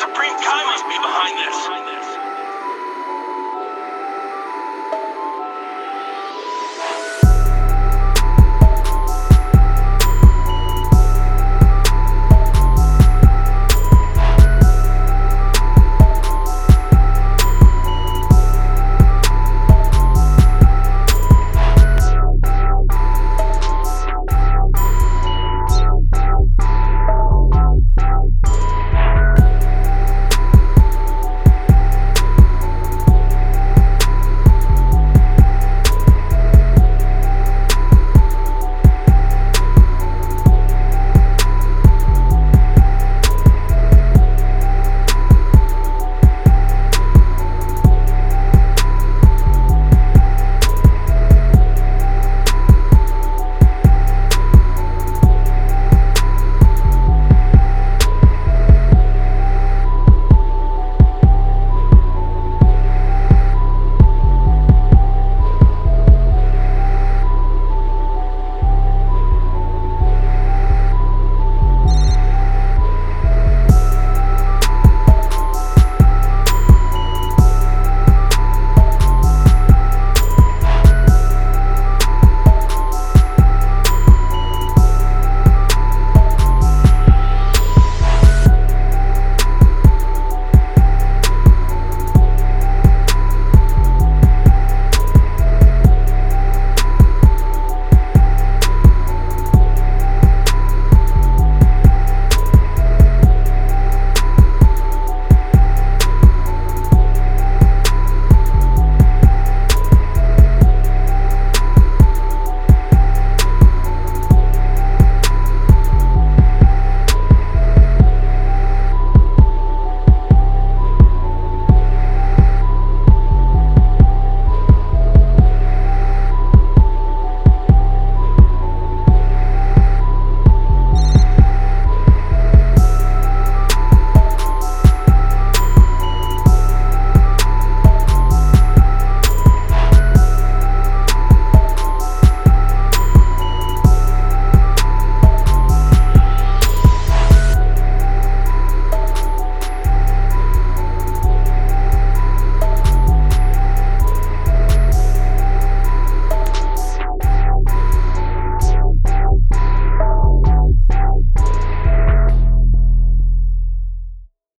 Supreme Kai must be behind this.